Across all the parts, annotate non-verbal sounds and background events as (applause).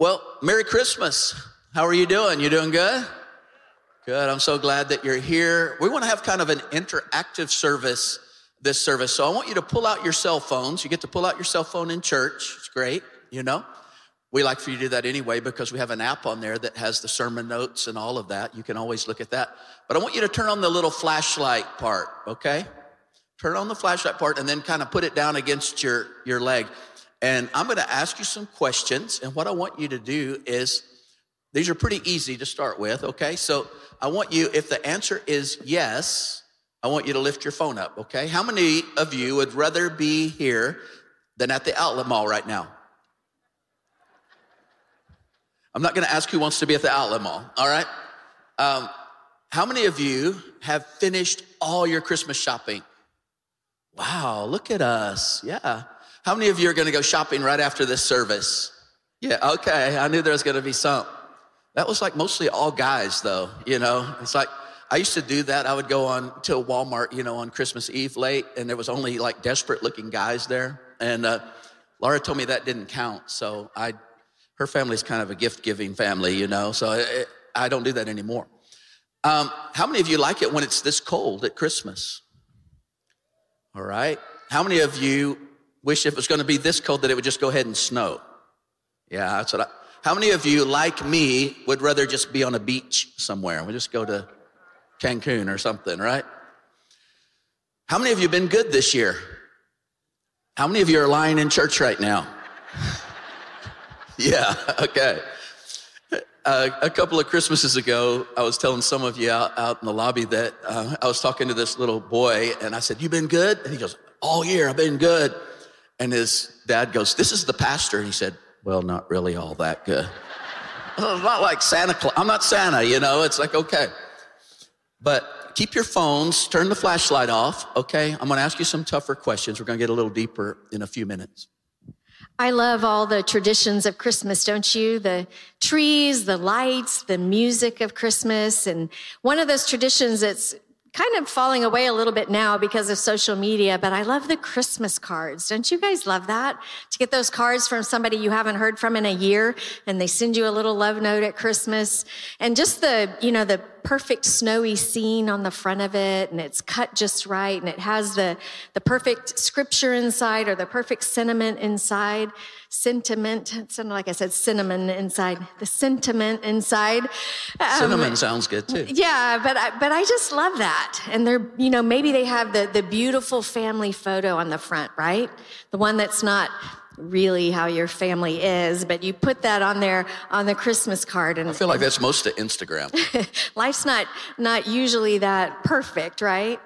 Well, Merry Christmas. How are you doing? You doing good? Good. I'm so glad that you're here. We want to have kind of an interactive service this service. So I want you to pull out your cell phones. You get to pull out your cell phone in church. It's great, you know. We like for you to do that anyway because we have an app on there that has the sermon notes and all of that. You can always look at that. But I want you to turn on the little flashlight part, okay? Turn on the flashlight part and then kind of put it down against your, your leg. And I'm going to ask you some questions. And what I want you to do is, these are pretty easy to start with, okay? So I want you, if the answer is yes, I want you to lift your phone up, okay? How many of you would rather be here than at the outlet mall right now? I'm not gonna ask who wants to be at the outlet mall, all right? Um, how many of you have finished all your Christmas shopping? Wow, look at us. Yeah. How many of you are gonna go shopping right after this service? Yeah, okay. I knew there was gonna be some. That was like mostly all guys, though, you know? It's like, I used to do that. I would go on to Walmart, you know, on Christmas Eve late, and there was only like desperate looking guys there. And uh, Laura told me that didn't count. So I her family's kind of a gift giving family, you know, so I don't do that anymore. Um, how many of you like it when it's this cold at Christmas? All right. How many of you wish if it was going to be this cold that it would just go ahead and snow? Yeah, that's what I. How many of you, like me, would rather just be on a beach somewhere? We just go to Cancun or something, right? How many of you have been good this year? How many of you are lying in church right now? (laughs) Yeah, okay. Uh, a couple of Christmases ago, I was telling some of you out, out in the lobby that uh, I was talking to this little boy, and I said, You been good? And he goes, All year, I've been good. And his dad goes, This is the pastor. And he said, Well, not really all that good. (laughs) not like Santa Claus. I'm not Santa, you know? It's like, okay. But keep your phones, turn the flashlight off, okay? I'm gonna ask you some tougher questions. We're gonna get a little deeper in a few minutes. I love all the traditions of Christmas, don't you? The trees, the lights, the music of Christmas. And one of those traditions that's kind of falling away a little bit now because of social media, but I love the Christmas cards. Don't you guys love that? To get those cards from somebody you haven't heard from in a year and they send you a little love note at Christmas. And just the, you know, the perfect snowy scene on the front of it and it's cut just right and it has the, the perfect scripture inside or the perfect sentiment inside sentiment. Like I said cinnamon inside. The sentiment inside. Um, cinnamon sounds good too. Yeah, but I, but I just love that. And they're you know maybe they have the the beautiful family photo on the front, right? The one that's not really how your family is, but you put that on there on the Christmas card. And I feel like that's most of Instagram. (laughs) life's not not usually that perfect, right?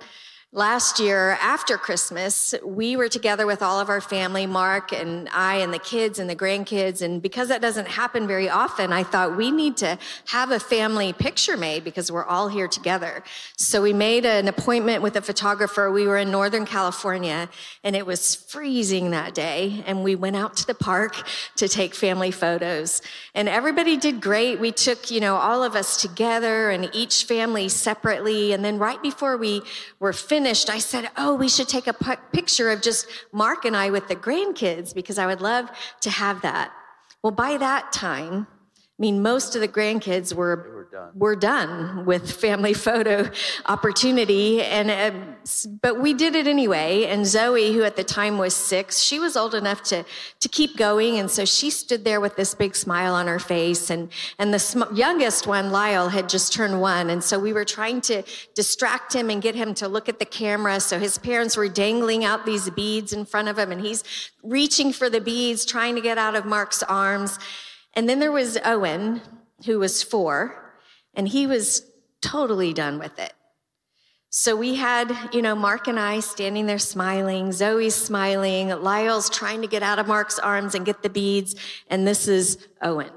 Last year, after Christmas, we were together with all of our family, Mark and I, and the kids and the grandkids. And because that doesn't happen very often, I thought we need to have a family picture made because we're all here together. So we made an appointment with a photographer. We were in Northern California and it was freezing that day. And we went out to the park to take family photos. And everybody did great. We took, you know, all of us together and each family separately. And then right before we were finished, finished, I said, Oh, we should take a p- picture of just Mark and I with the grandkids because I would love to have that. Well, by that time, I mean, most of the grandkids were done. we're done with family (laughs) photo opportunity. And, uh, but we did it anyway. And Zoe, who at the time was six, she was old enough to, to keep going. And so she stood there with this big smile on her face. And, and the sm- youngest one, Lyle, had just turned one. And so we were trying to distract him and get him to look at the camera. So his parents were dangling out these beads in front of him and he's reaching for the beads, trying to get out of Mark's arms. And then there was Owen, who was four and he was totally done with it. So we had, you know, Mark and I standing there smiling, Zoe's smiling, Lyle's trying to get out of Mark's arms and get the beads, and this is Owen.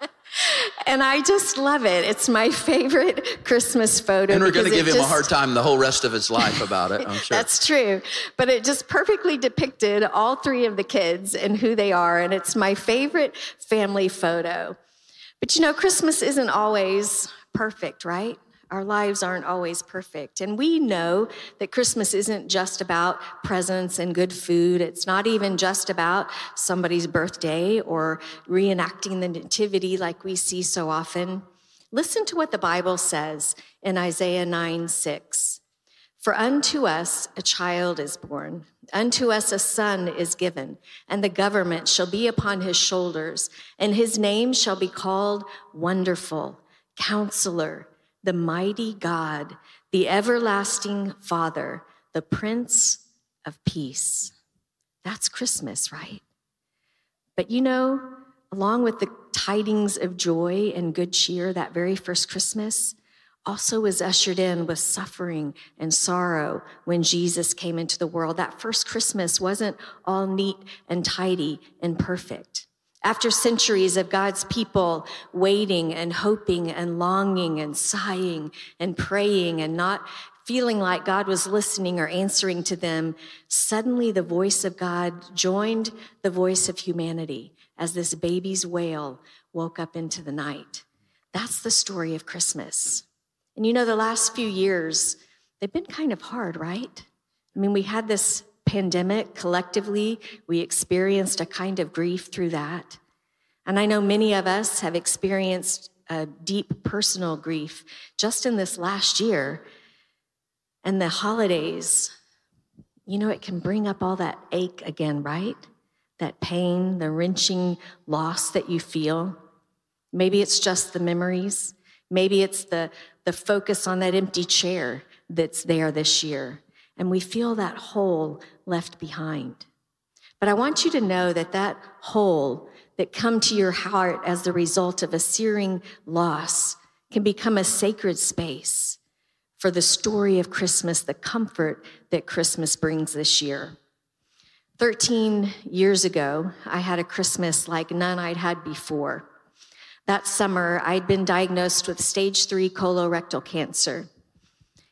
(laughs) and I just love it. It's my favorite Christmas photo. And we're going to give him just, a hard time the whole rest of his life about it, I'm (laughs) sure. That's true. But it just perfectly depicted all three of the kids and who they are. And it's my favorite family photo. But you know, Christmas isn't always perfect, right? Our lives aren't always perfect. And we know that Christmas isn't just about presents and good food. It's not even just about somebody's birthday or reenacting the nativity like we see so often. Listen to what the Bible says in Isaiah 9 6. For unto us a child is born, unto us a son is given, and the government shall be upon his shoulders, and his name shall be called Wonderful, Counselor the mighty God, the everlasting Father, the Prince of Peace. That's Christmas, right? But you know, along with the tidings of joy and good cheer that very first Christmas, also was ushered in with suffering and sorrow when Jesus came into the world. That first Christmas wasn't all neat and tidy and perfect. After centuries of God's people waiting and hoping and longing and sighing and praying and not feeling like God was listening or answering to them, suddenly the voice of God joined the voice of humanity as this baby's wail woke up into the night. That's the story of Christmas. And you know, the last few years, they've been kind of hard, right? I mean, we had this pandemic collectively, we experienced a kind of grief through that. And I know many of us have experienced a deep personal grief just in this last year. And the holidays, you know, it can bring up all that ache again, right? That pain, the wrenching loss that you feel. Maybe it's just the memories. Maybe it's the, the focus on that empty chair that's there this year and we feel that hole left behind. But I want you to know that that hole that come to your heart as the result of a searing loss can become a sacred space for the story of Christmas, the comfort that Christmas brings this year. 13 years ago, I had a Christmas like none I'd had before. That summer, I'd been diagnosed with stage three colorectal cancer.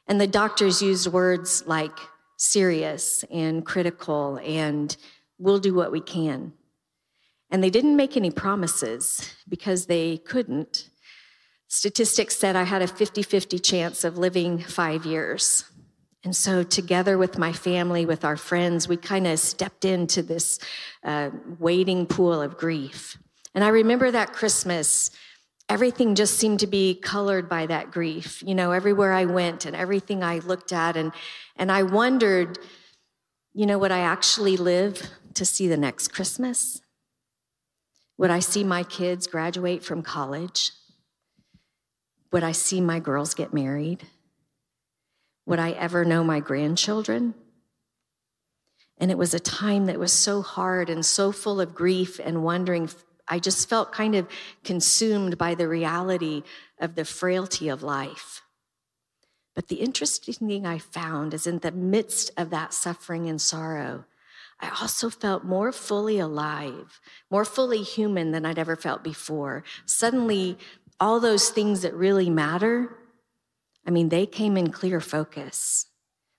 And the doctors used words like serious and critical and we'll do what we can. And they didn't make any promises because they couldn't. Statistics said I had a 50 50 chance of living five years. And so, together with my family, with our friends, we kind of stepped into this uh, waiting pool of grief. And I remember that Christmas everything just seemed to be colored by that grief. You know everywhere i went and everything i looked at and and i wondered you know would i actually live to see the next christmas? Would i see my kids graduate from college? Would i see my girls get married? Would i ever know my grandchildren? And it was a time that was so hard and so full of grief and wondering I just felt kind of consumed by the reality of the frailty of life. But the interesting thing I found is in the midst of that suffering and sorrow, I also felt more fully alive, more fully human than I'd ever felt before. Suddenly, all those things that really matter, I mean, they came in clear focus.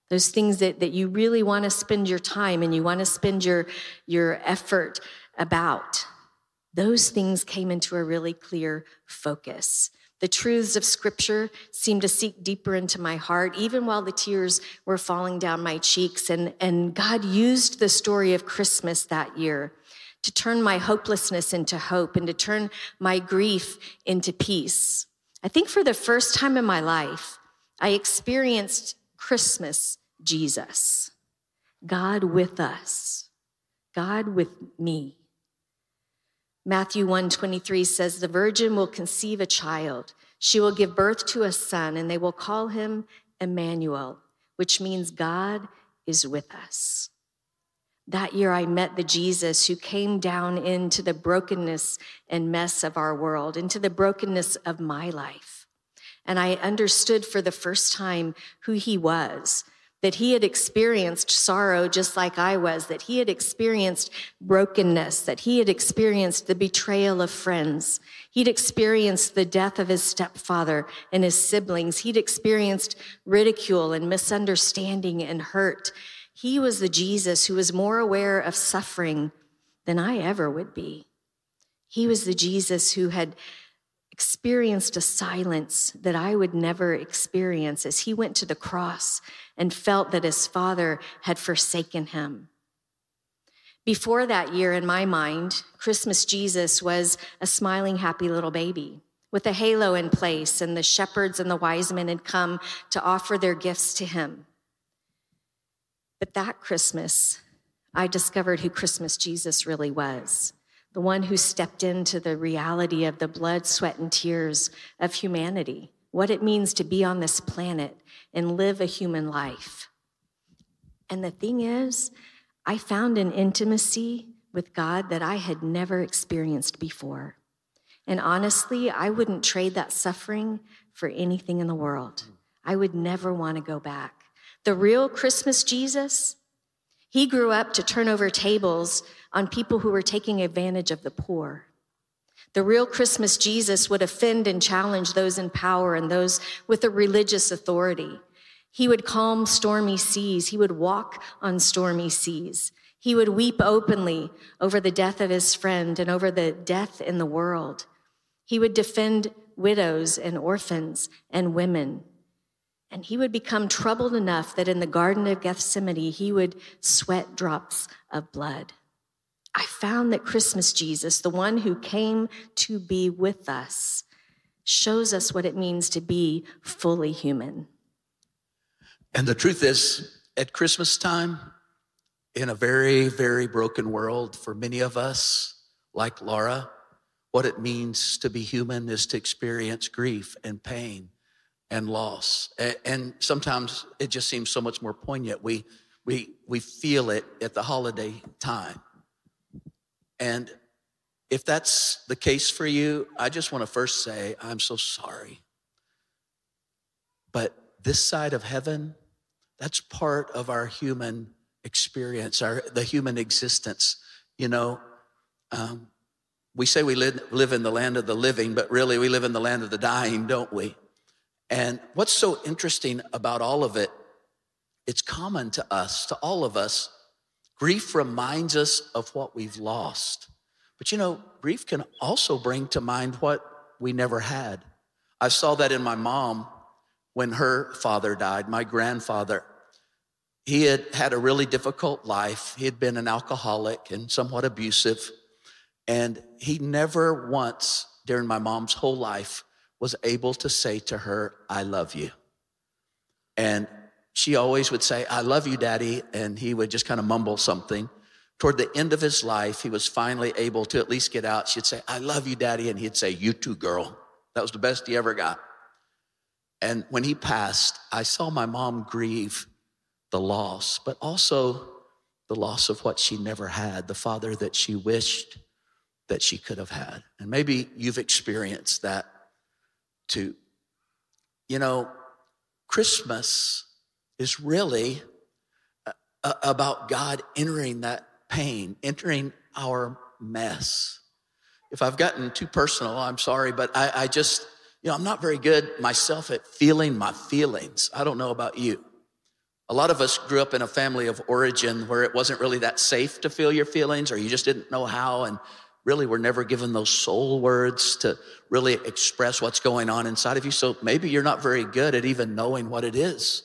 Those things that, that you really want to spend your time and you want to spend your, your effort about those things came into a really clear focus. The truths of scripture seemed to seep deeper into my heart, even while the tears were falling down my cheeks. And, and God used the story of Christmas that year to turn my hopelessness into hope and to turn my grief into peace. I think for the first time in my life, I experienced Christmas Jesus, God with us, God with me. Matthew 1:23 says the virgin will conceive a child. She will give birth to a son and they will call him Emmanuel, which means God is with us. That year I met the Jesus who came down into the brokenness and mess of our world, into the brokenness of my life. And I understood for the first time who he was that he had experienced sorrow just like I was, that he had experienced brokenness, that he had experienced the betrayal of friends. He'd experienced the death of his stepfather and his siblings. He'd experienced ridicule and misunderstanding and hurt. He was the Jesus who was more aware of suffering than I ever would be. He was the Jesus who had experienced a silence that I would never experience as he went to the cross and felt that his father had forsaken him. Before that year, in my mind, Christmas Jesus was a smiling, happy little baby with a halo in place, and the shepherds and the wise men had come to offer their gifts to him. But that Christmas, I discovered who Christmas Jesus really was the one who stepped into the reality of the blood, sweat, and tears of humanity, what it means to be on this planet and live a human life. And the thing is, I found an intimacy with God that I had never experienced before. And honestly, I wouldn't trade that suffering for anything in the world. I would never want to go back. The real Christmas Jesus, he grew up to turn over tables on people who were taking advantage of the poor. The real Christmas Jesus would offend and challenge those in power and those with a religious authority. He would calm stormy seas. He would walk on stormy seas. He would weep openly over the death of his friend and over the death in the world. He would defend widows and orphans and women. And he would become troubled enough that in the Garden of Gethsemane, he would sweat drops of blood. I found that Christmas Jesus, the one who came to be with us, shows us what it means to be fully human. And the truth is, at Christmas time, in a very, very broken world, for many of us, like Laura, what it means to be human is to experience grief and pain and loss. And sometimes it just seems so much more poignant. We, we, we feel it at the holiday time. And if that's the case for you, I just want to first say, I'm so sorry. But this side of heaven, that's part of our human experience, our the human existence. You know, um, we say we live, live in the land of the living, but really we live in the land of the dying, don't we? And what's so interesting about all of it, it's common to us, to all of us. Grief reminds us of what we've lost. But you know, grief can also bring to mind what we never had. I saw that in my mom when her father died, my grandfather. He had had a really difficult life. He had been an alcoholic and somewhat abusive. And he never once during my mom's whole life was able to say to her, I love you. And she always would say, I love you, daddy. And he would just kind of mumble something. Toward the end of his life, he was finally able to at least get out. She'd say, I love you, daddy. And he'd say, You too, girl. That was the best he ever got. And when he passed, I saw my mom grieve the loss, but also the loss of what she never had, the father that she wished that she could have had. And maybe you've experienced that too. You know, Christmas is really uh, about God entering that pain, entering our mess. If I've gotten too personal, I'm sorry, but I, I just, you know, I'm not very good myself at feeling my feelings. I don't know about you. A lot of us grew up in a family of origin where it wasn't really that safe to feel your feelings or you just didn't know how. And really we were never given those soul words to really express what's going on inside of you. So maybe you're not very good at even knowing what it is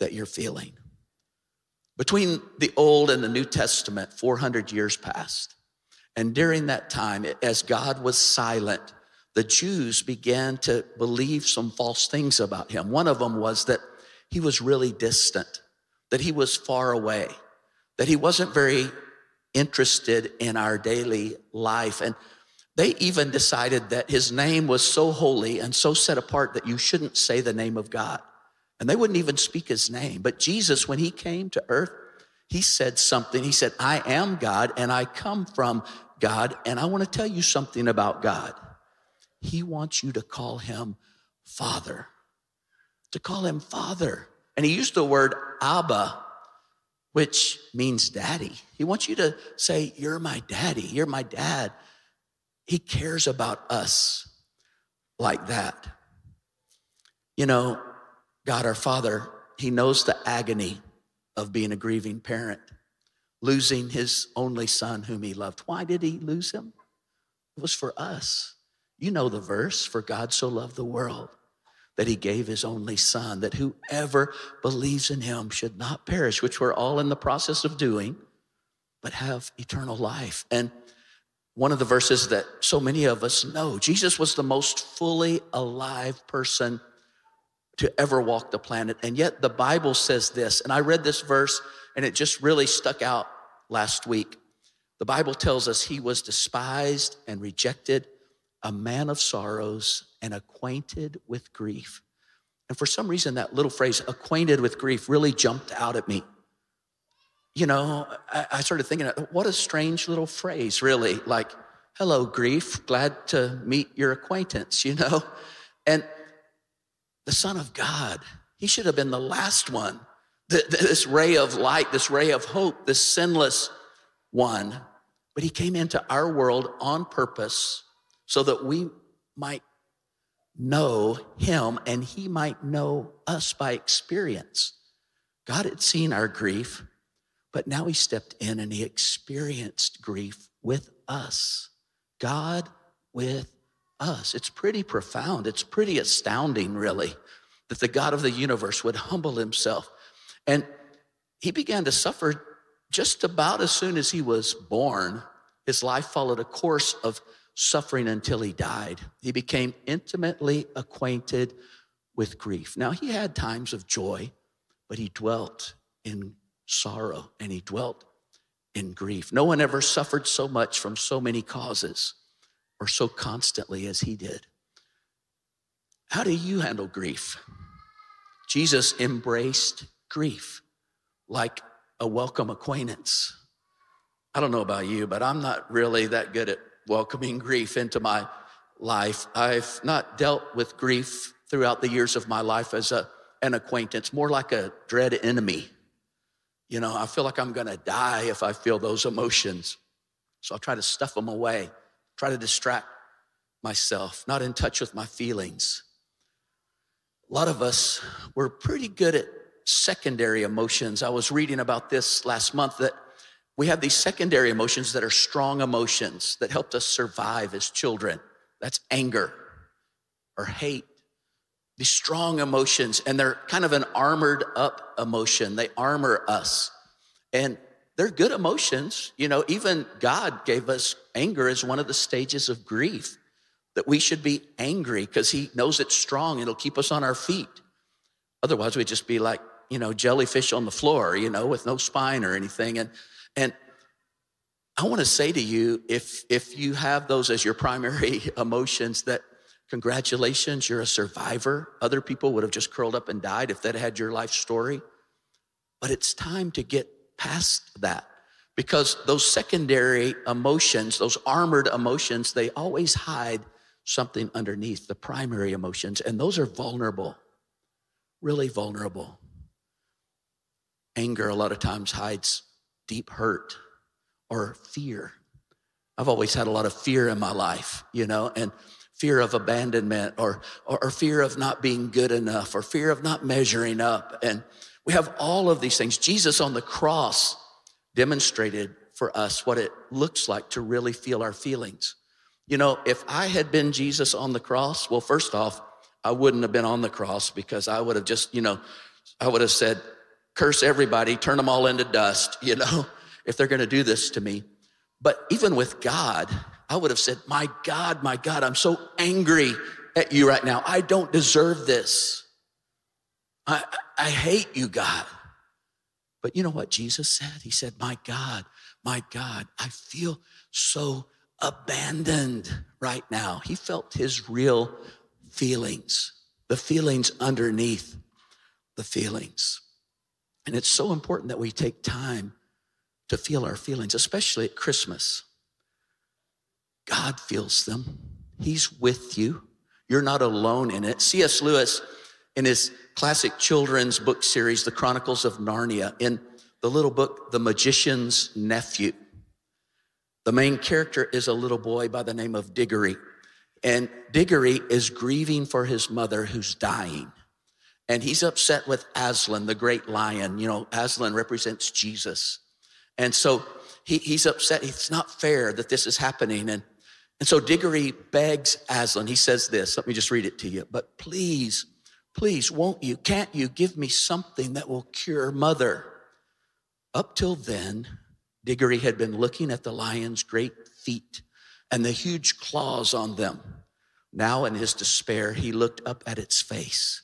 that you're feeling. Between the Old and the New Testament, 400 years passed. And during that time, as God was silent, the Jews began to believe some false things about him. One of them was that he was really distant, that he was far away, that he wasn't very interested in our daily life. And they even decided that his name was so holy and so set apart that you shouldn't say the name of God. And they wouldn't even speak his name. But Jesus, when he came to earth, he said something. He said, I am God and I come from God. And I want to tell you something about God. He wants you to call him Father to call him father. And he used the word Abba, which means daddy. He wants you to say, You're my daddy, you're my dad. He cares about us like that. You know, God our Father, He knows the agony of being a grieving parent, losing His only son whom He loved. Why did He lose him? It was for us. You know the verse, for God so loved the world that he gave his only son, that whoever believes in him should not perish, which we're all in the process of doing, but have eternal life. And one of the verses that so many of us know, Jesus was the most fully alive person to ever walk the planet. And yet the Bible says this, and I read this verse and it just really stuck out last week. The Bible tells us he was despised and rejected a man of sorrows and acquainted with grief. And for some reason, that little phrase, acquainted with grief, really jumped out at me. You know, I, I started thinking, what a strange little phrase, really. Like, hello, grief, glad to meet your acquaintance, you know? And the Son of God, he should have been the last one. This ray of light, this ray of hope, this sinless one. But he came into our world on purpose so that we might know him and he might know us by experience. God had seen our grief, but now he stepped in and he experienced grief with us. God with us. It's pretty profound. It's pretty astounding, really, that the God of the universe would humble himself. And he began to suffer just about as soon as he was born. His life followed a course of suffering until he died. He became intimately acquainted with grief. Now, he had times of joy, but he dwelt in sorrow and he dwelt in grief. No one ever suffered so much from so many causes or so constantly as he did. How do you handle grief? Jesus embraced grief like a welcome acquaintance. I don't know about you, but I'm not really that good at welcoming grief into my life. I've not dealt with grief throughout the years of my life as a, an acquaintance, more like a dread enemy. You know, I feel like I'm gonna die if I feel those emotions. So I'll try to stuff them away, try to distract myself, not in touch with my feelings. A lot of us, we're pretty good at secondary emotions. I was reading about this last month that we have these secondary emotions that are strong emotions that helped us survive as children. That's anger or hate. These strong emotions, and they're kind of an armored up emotion. They armor us. And they're good emotions. You know, even God gave us anger as one of the stages of grief, that we should be angry because He knows it's strong. It'll keep us on our feet. Otherwise, we'd just be like, you know, jellyfish on the floor, you know, with no spine or anything. And and I want to say to you, if, if you have those as your primary (laughs) emotions, that congratulations, you're a survivor. Other people would have just curled up and died if that had your life story. But it's time to get past that because those secondary emotions, those armored emotions, they always hide something underneath the primary emotions, and those are vulnerable, really vulnerable. Anger, a lot of times, hides deep hurt or fear. I've always had a lot of fear in my life, you know, and fear of abandonment or, or, or, fear of not being good enough or fear of not measuring up. And we have all of these things. Jesus on the cross demonstrated for us what it looks like to really feel our feelings. You know, if I had been Jesus on the cross, well, first off, I wouldn't have been on the cross because I would have just, you know, I would have said, curse everybody, turn them all into dust, you know, (laughs) if they're going to do this to me. But even with God, I would have said, My God, my God, I'm so angry at you right now. I don't deserve this. I, I hate you, God. But you know what Jesus said? He said, My God, my God, I feel so abandoned right now. He felt his real feelings, the feelings underneath the feelings. And it's so important that we take time to feel our feelings, especially at Christmas. God feels them, He's with you. You're not alone in it. C.S. Lewis, in his classic children's book series, The Chronicles of Narnia, in the little book, The Magician's Nephew, the main character is a little boy by the name of Diggory. And Diggory is grieving for his mother who's dying. And he's upset with Aslan, the great lion. You know, Aslan represents Jesus. And so he, he's upset. It's not fair that this is happening. And, And so Diggory begs Aslan. He says this. Let me just read it to you. But please, please, won't you, can't you give me something that will cure mother? Up till then, Diggory had been looking at the lion's great feet and the huge claws on them. Now, in his despair, he looked up at its face.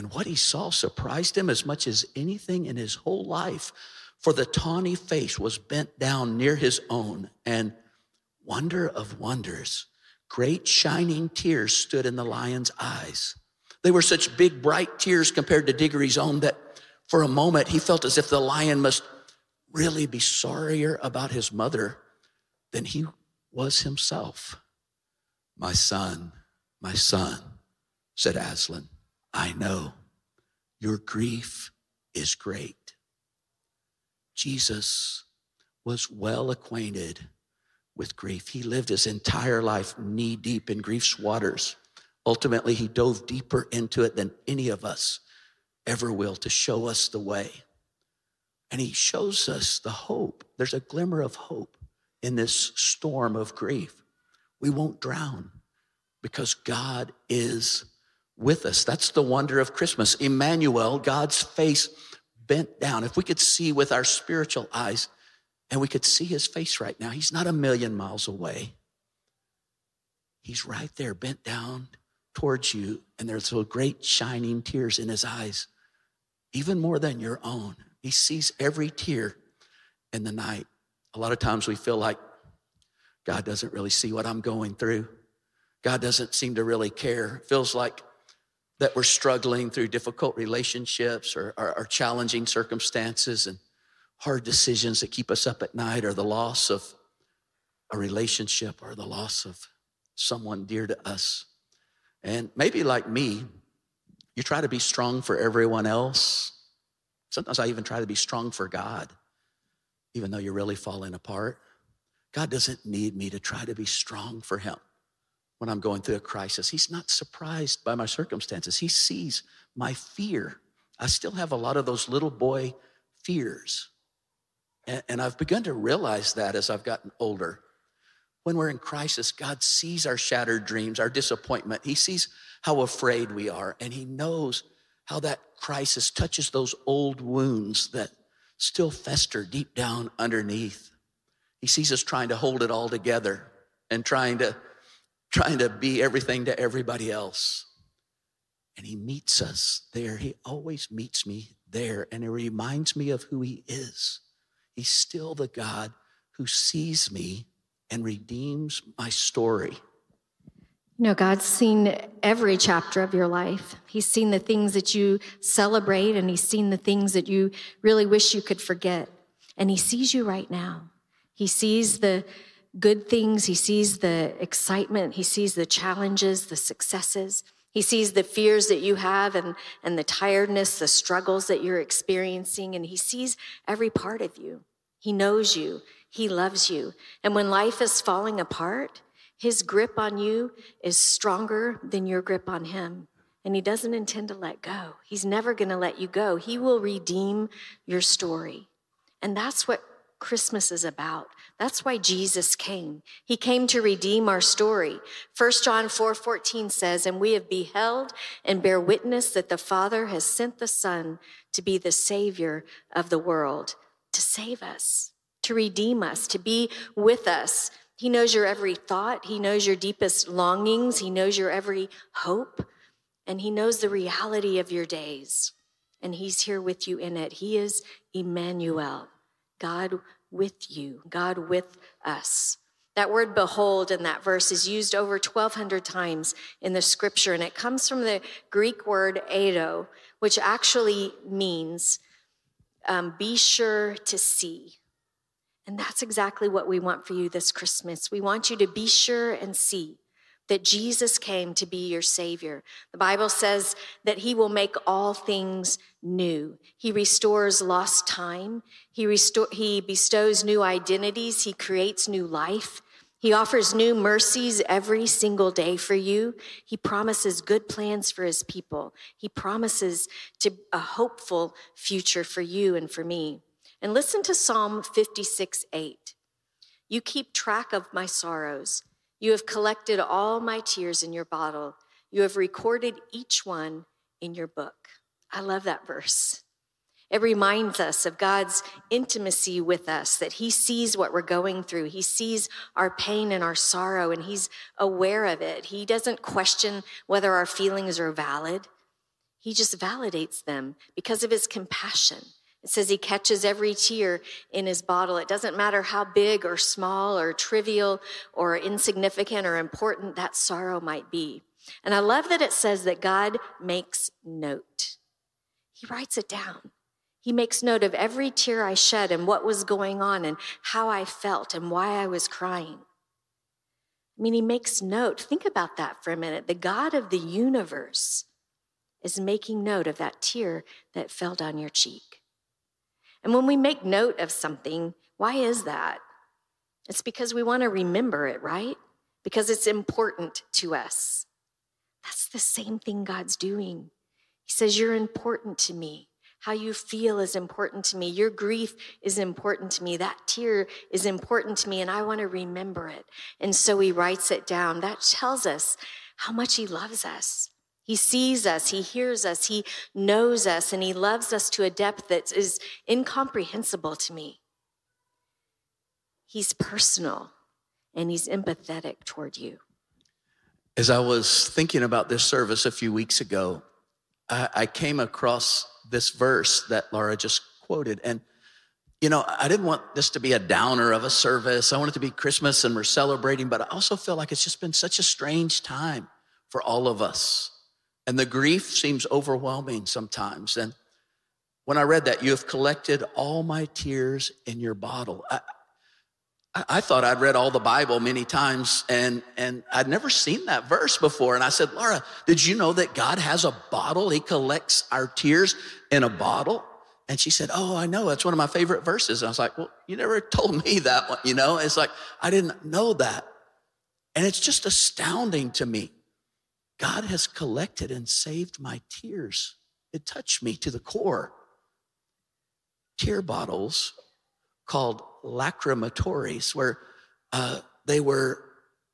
And what he saw surprised him as much as anything in his whole life, for the tawny face was bent down near his own, and wonder of wonders, great shining tears stood in the lion's eyes. They were such big, bright tears compared to Diggory's own that for a moment he felt as if the lion must really be sorrier about his mother than he was himself. My son, my son, said Aslan, I know your grief is great. Jesus was well acquainted with grief. He lived his entire life knee deep in grief's waters. Ultimately, he dove deeper into it than any of us ever will to show us the way. And he shows us the hope. There's a glimmer of hope in this storm of grief. We won't drown because God is with us. That's the wonder of Christmas. Emmanuel, God's face bent down. If we could see with our spiritual eyes and we could see his face right now, he's not a million miles away. He's right there, bent down towards you, and there's little great shining tears in his eyes, even more than your own. He sees every tear in the night. A lot of times we feel like God doesn't really see what I'm going through. God doesn't seem to really care. It feels like that we're struggling through difficult relationships or, or, or, challenging circumstances and hard decisions that keep us up at night or the loss of a relationship or the loss of someone dear to us. And maybe like me, you try to be strong for everyone else. Sometimes I even try to be strong for God, even though you're really falling apart. God doesn't need me to try to be strong for Him when I'm going through a crisis. He's not surprised by my circumstances. He sees my fear. I still have a lot of those little boy fears. And, and I've begun to realize that as I've gotten older. When we're in crisis, God sees our shattered dreams, our disappointment. He sees how afraid we are, and He knows how that crisis touches those old wounds that still fester deep down underneath. He sees us trying to hold it all together and trying to trying to be everything to everybody else. And he meets us there. He always meets me there and it reminds me of who he is. He's still the God who sees me and redeems my story. You know, God's seen every chapter of your life. He's seen the things that you celebrate and he's seen the things that you really wish you could forget. And he sees you right now. He sees the good things, he sees the excitement, he sees the challenges, the successes. He sees the fears that you have and, and the tiredness, the struggles that you're experiencing, and he sees every part of you. He knows you, he loves you. And when life is falling apart, his grip on you is stronger than your grip on him. And he doesn't intend to let go. He's never going to let you go. He will redeem your story. And that's what Christmas is about. That's why Jesus came. He came to redeem our story. 1 John 4 14 says, And we have beheld and bear witness that the Father has sent the Son to be the Savior of the world, to save us, to redeem us, to be with us. He knows your every thought, He knows your deepest longings, He knows your every hope, and He knows the reality of your days. And He's here with you in it. He is Emmanuel. God with you, God with us. That word behold in that verse is used over 1,200 times in the scripture, and it comes from the Greek word eido, which actually means um, be sure to see. And that's exactly what we want for you this Christmas. We want you to be sure and see that Jesus came to be your Savior. The Bible says that He will make all things new. He restores lost time. He, restore, he bestows new identities. He creates new life. He offers new mercies every single day for you. He promises good plans for his people. He promises to a hopeful future for you and for me. And listen to Psalm 56 8. You keep track of my sorrows You have collected all my tears in your bottle. You have recorded each one in your book. I love that verse. It reminds us of God's intimacy with us, that He sees what we're going through. He sees our pain and our sorrow, and He's aware of it. He doesn't question whether our feelings are valid, He just validates them because of His compassion. It says He catches every tear in His bottle. It doesn't matter how big or small or trivial or insignificant or important that sorrow might be. And I love that it says that God makes note, He writes it down. He makes note of every tear I shed and what was going on and how I felt and why I was crying. I mean, he makes note. Think about that for a minute. The God of the universe is making note of that tear that fell down your cheek. And when we make note of something, why is that? It's because we want to remember it, right? Because it's important to us. That's the same thing God's doing. He says, You're important to me. How you feel is important to me. Your grief is important to me. That tear is important to me, and I want to remember it. And so he writes it down. That tells us how much he loves us. He sees us, he hears us, he knows us, and he loves us to a depth that is incomprehensible to me. He's personal and he's empathetic toward you. As I was thinking about this service a few weeks ago, I, I came across this verse that Laura just quoted. And, you know, I didn't want this to be a downer of a service. I want it to be Christmas and we're celebrating, but I also feel like it's just been such a strange time for all of us. And the grief seems overwhelming sometimes. And when I read that, you have collected all my tears in your bottle. I, I thought I'd read all the Bible many times and, and I'd never seen that verse before. And I said, Laura, did you know that God has a bottle? He collects our tears in a bottle. And she said, Oh, I know. That's one of my favorite verses. And I was like, Well, you never (laughs) told me that one. You know, it's like, I didn't know that. And it's just astounding to me. God has collected and saved my tears. It touched me to the core. Tear bottles called lacrimatories, where uh, they were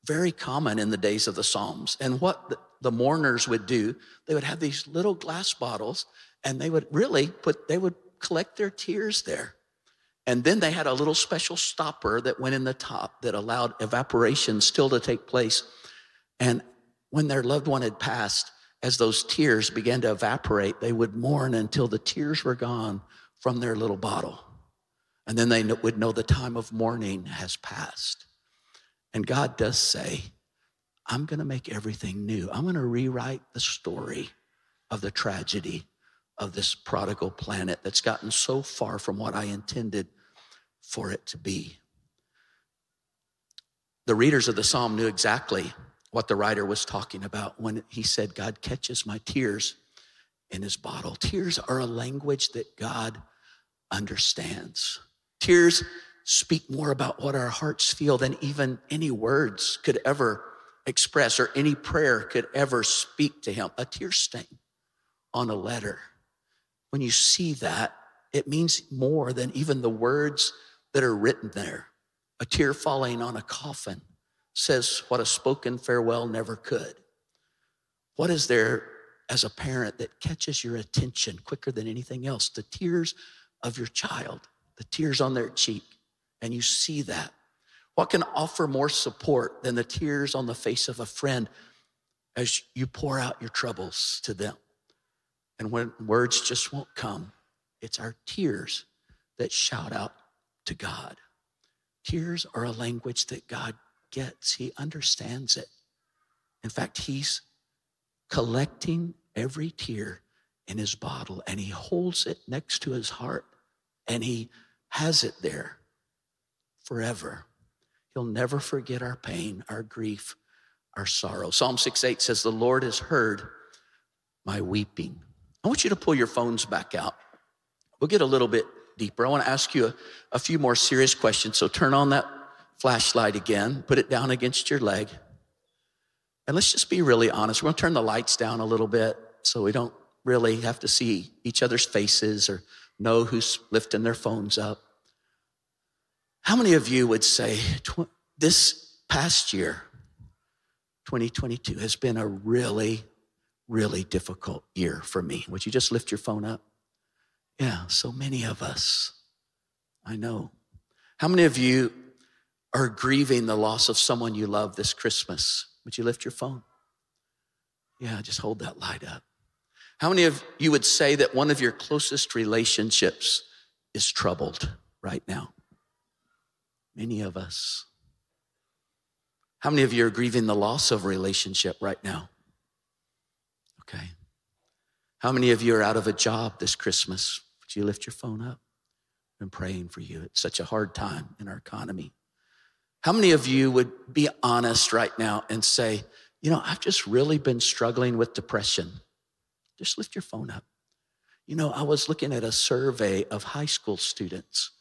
very common in the days of the Psalms. And what the, the mourners would do, they would have these little glass bottles and they would really put, they would collect their tears there. And then they had a little special stopper that went in the top that allowed evaporation still to take place. And when their loved one had passed, as those tears began to evaporate, they would mourn until the tears were gone from their little bottle. And then they would know the time of mourning has passed. And God does say, I'm going to make everything new. I'm going to rewrite the story of the tragedy of this prodigal planet that's gotten so far from what I intended for it to be. The readers of the psalm knew exactly what the writer was talking about when he said, God catches my tears in his bottle. Tears are a language that God understands. Tears speak more about what our hearts feel than even any words could ever express or any prayer could ever speak to him. A tear stain on a letter. When you see that, it means more than even the words that are written there. A tear falling on a coffin says what a spoken farewell never could. What is there as a parent that catches your attention quicker than anything else? The tears of your child the tears on their cheek, and you see that. What can offer more support than the tears on the face of a friend as you pour out your troubles to them? And when words just won't come, it's our tears that shout out to God. Tears are a language that God gets, He understands it. In fact, He's collecting every tear in His bottle and He holds it next to His heart and He has it there forever. He'll never forget our pain, our grief, our sorrow. Psalm 6 8 says, The Lord has heard my weeping. I want you to pull your phones back out. We'll get a little bit deeper. I want to ask you a, a few more serious questions. So turn on that flashlight again, put it down against your leg. And let's just be really honest. We're to turn the lights down a little bit so we don't really have to see each other's faces or know who's lifting their phones up. How many of you would say, this past year 2022 has been a really, really difficult year for me. Would you just lift your phone up? Yeah, so many of us. I know. How many of you are grieving the loss of someone you love this Christmas? Would you lift your phone? Yeah, just hold that light up. How many of you would say that one of your closest relationships is troubled right now? Many of us. How many of you are grieving the loss of a relationship right now? Okay. How many of you are out of a job this Christmas? Would you lift your phone up? I'm praying for you. It's such a hard time in our economy. How many of you would be honest right now and say, you know, I've just really been struggling with depression? Just lift your phone up. You know, I was looking at a survey of high school students.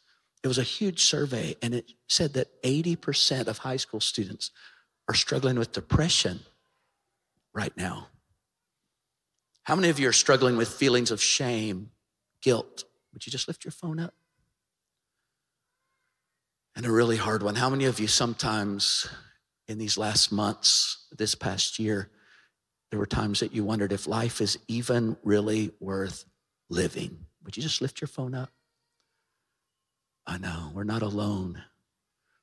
It was a huge survey, and it said that 80% of high school students are struggling with depression right now. How many of you are struggling with feelings of shame, guilt? Would you just lift your phone up? And a really hard one. How many of you sometimes in these last months, this past year, there were times that you wondered if life is even really worth living? Would you just lift your phone up? I know, we're not alone.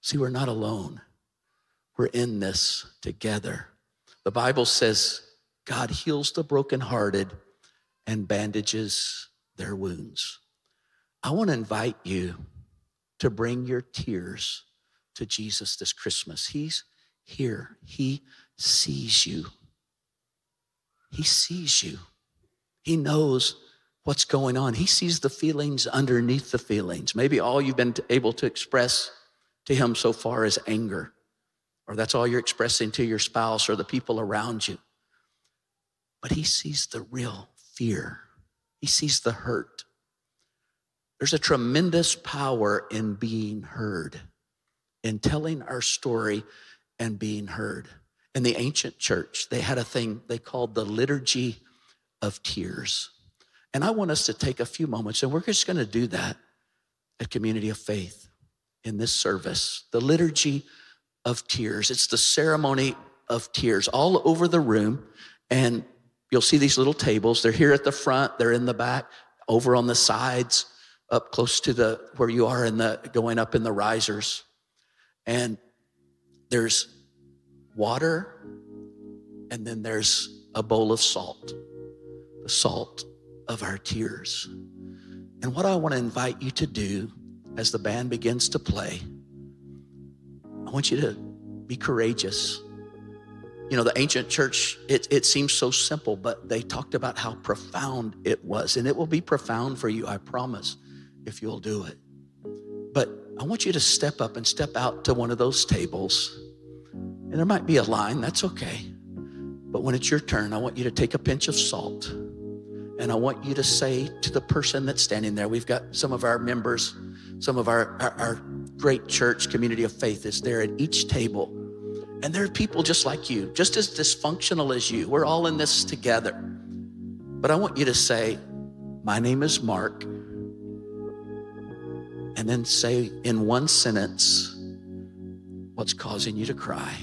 See, we're not alone. We're in this together. The Bible says God heals the brokenhearted and bandages their wounds. I want to invite you to bring your tears to Jesus this Christmas. He's here, He sees you. He sees you. He knows what's going on. He sees the feelings underneath the feelings. Maybe all you've been able to express to Him so far is anger or that's all you're expressing to your spouse or the people around you. But he sees the real fear, he sees the hurt. There's a tremendous power in being heard, in telling our story and being heard. In the ancient church, they had a thing they called the liturgy of tears. And I want us to take a few moments, and we're just going to do that at Community of Faith in this service. The liturgy of tears. It's the ceremony of tears all over the room. And you'll see these little tables. They're here at the front, they're in the back, over on the sides, up close to the where you are in the going up in the risers. And there's water, and then there's a bowl of salt, the salt of our tears. And what I want to invite you to do as the band begins to play I want you to be courageous. You know, the ancient church, it, it seems so simple, but they talked about how profound it was. And it will be profound for you, I promise, if you'll do it. But I want you to step up and step out to one of those tables. And there might be a line, that's okay. But when it's your turn, I want you to take a pinch of salt. And I want you to say to the person that's standing there, we've got some of our members, some of our, our, our great church community of faith is there at each table. And there are people just like you, just as dysfunctional as you. We're all in this together. But I want you to say, My name is Mark. And then say in one sentence what's causing you to cry.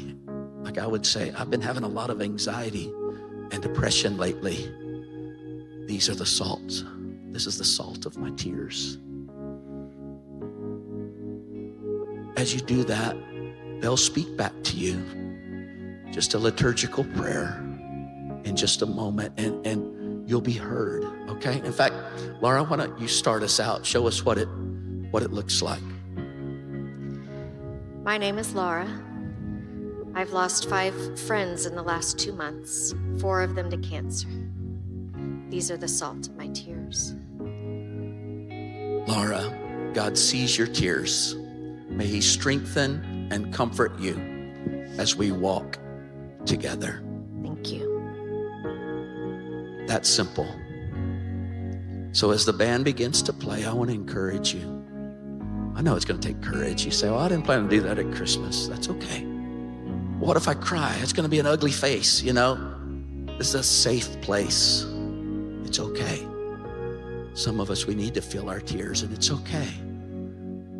Like I would say, I've been having a lot of anxiety and depression lately. These are the salts. This is the salt of my tears. as you do that, they'll speak back to you. Just a liturgical prayer in just a moment, and, and you'll be heard. Okay? In fact, Laura, why don't you start us out? Show us what it what it looks like. My name is Laura. I've lost five friends in the last two months, four of them to cancer. These are the salt of my tears. Laura, God sees your tears. May He strengthen and comfort you as we walk together. Thank you. That's simple. So, as the band begins to play, I want to encourage you. I know it's going to take courage. You say, Well, I didn't plan to do that at Christmas. That's okay. What if I cry? It's going to be an ugly face, you know? This is a safe place. It's okay. Some of us, we need to feel our tears, and it's okay.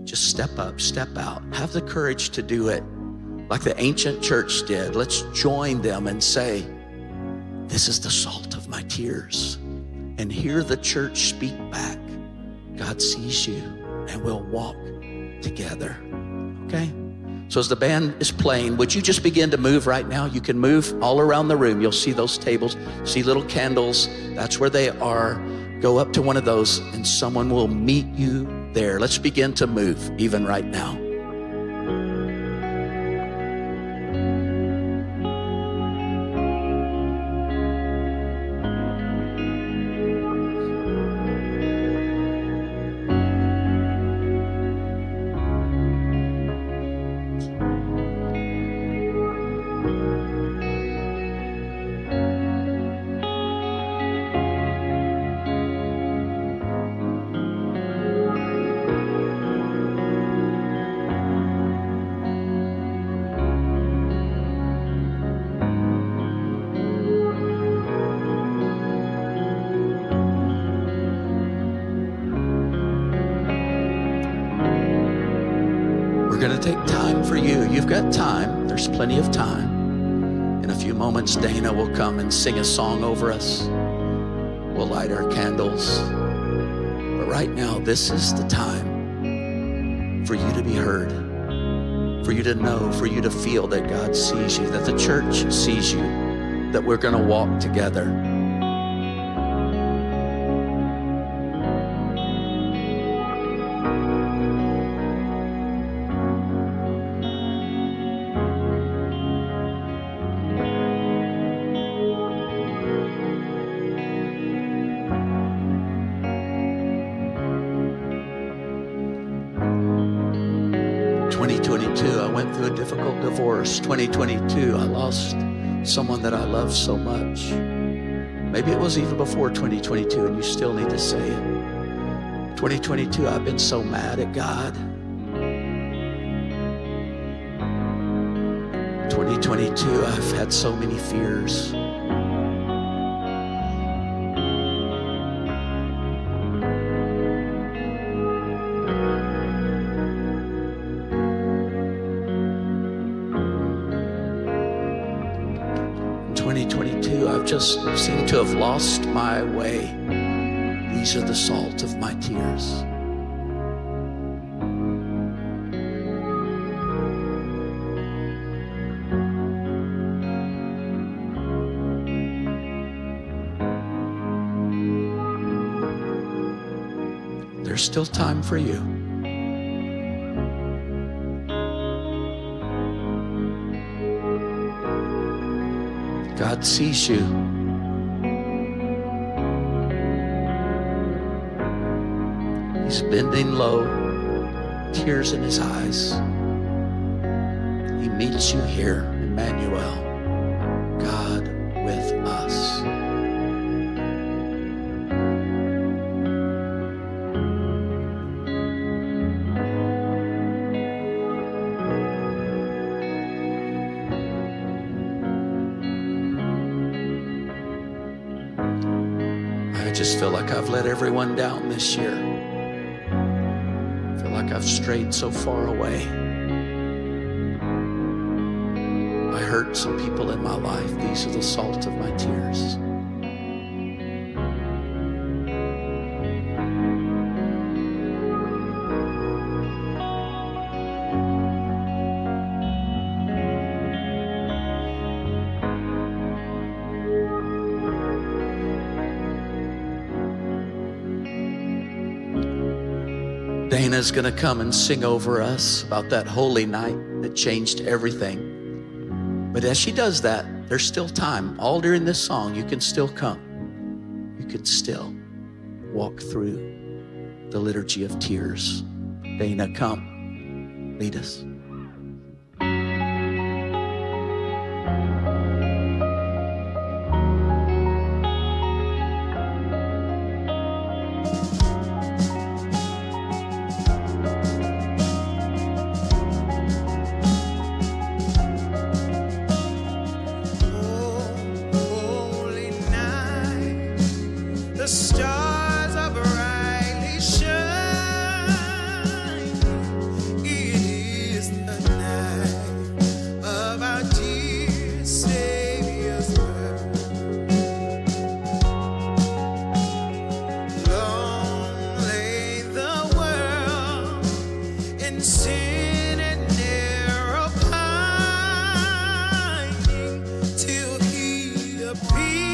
Just step up, step out. Have the courage to do it like the ancient church did. Let's join them and say, This is the salt of my tears. And hear the church speak back. God sees you, and we'll walk together. Okay? So, as the band is playing, would you just begin to move right now? You can move all around the room. You'll see those tables, see little candles. That's where they are. Go up to one of those, and someone will meet you there. Let's begin to move, even right now. To take time for you. You've got time, there's plenty of time. In a few moments, Dana will come and sing a song over us. We'll light our candles. But right now, this is the time for you to be heard, for you to know, for you to feel that God sees you, that the church sees you, that we're going to walk together. 2022, I lost someone that I love so much. Maybe it was even before 2022, and you still need to say it. 2022, I've been so mad at God. 2022, I've had so many fears. I've just seemed to have lost my way. These are the salt of my tears. There's still time for you. God sees you. He's bending low, tears in his eyes. He meets you here, Emmanuel, everyone down this year. I feel like I've strayed so far away. I hurt some people in my life. These are the salt of my tears. Dana's going to come and sing over us about that holy night that changed everything. But as she does that, there's still time. All during this song, you can still come. You can still walk through the liturgy of tears. Dana, come. Lead us. peace.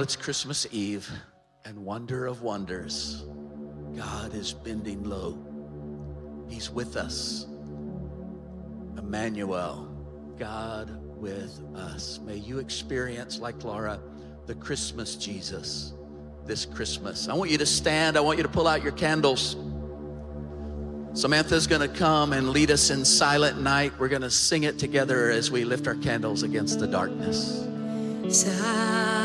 It's Christmas Eve, and wonder of wonders, God is bending low. He's with us. Emmanuel, God with us. May you experience, like Laura, the Christmas Jesus this Christmas. I want you to stand. I want you to pull out your candles. Samantha's going to come and lead us in Silent Night. We're going to sing it together as we lift our candles against the darkness. Silent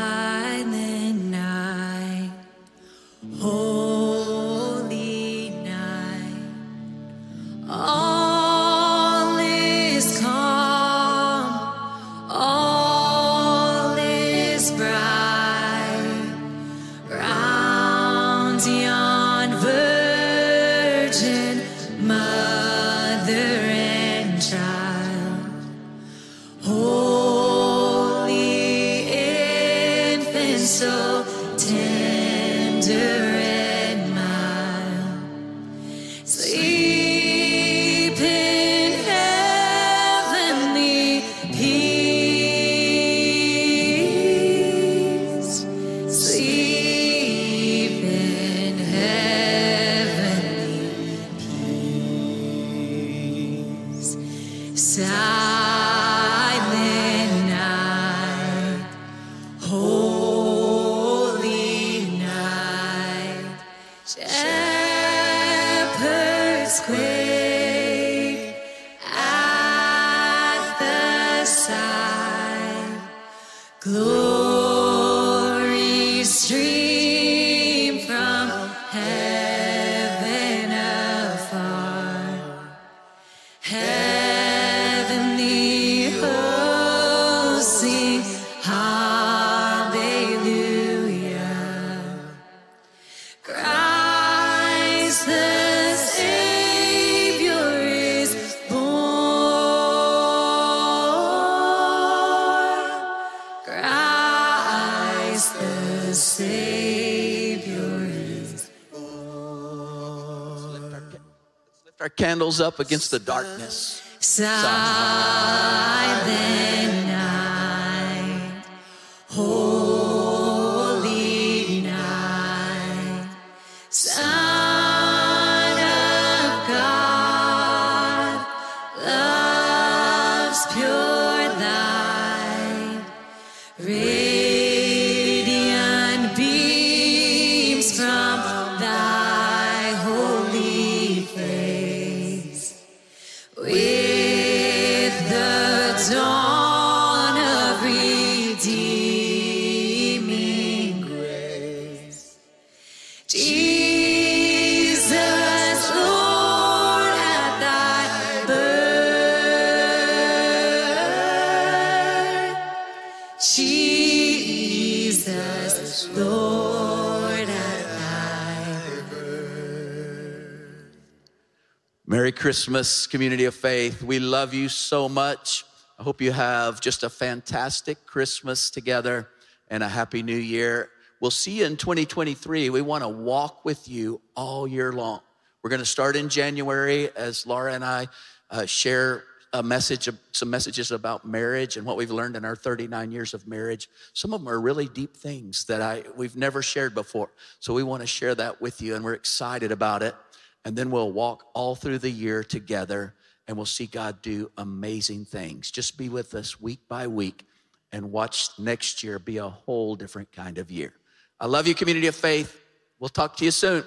up against the darkness. Christmas, community of faith. We love you so much. I hope you have just a fantastic Christmas together and a happy new year. We'll see you in 2023. We want to walk with you all year long. We're going to start in January as Laura and I uh, share a message, some messages about marriage and what we've learned in our 39 years of marriage. Some of them are really deep things that I we've never shared before. So we want to share that with you, and we're excited about it. And then we'll walk all through the year together and we'll see God do amazing things. Just be with us week by week and watch next year be a whole different kind of year. I love you, community of faith. We'll talk to you soon.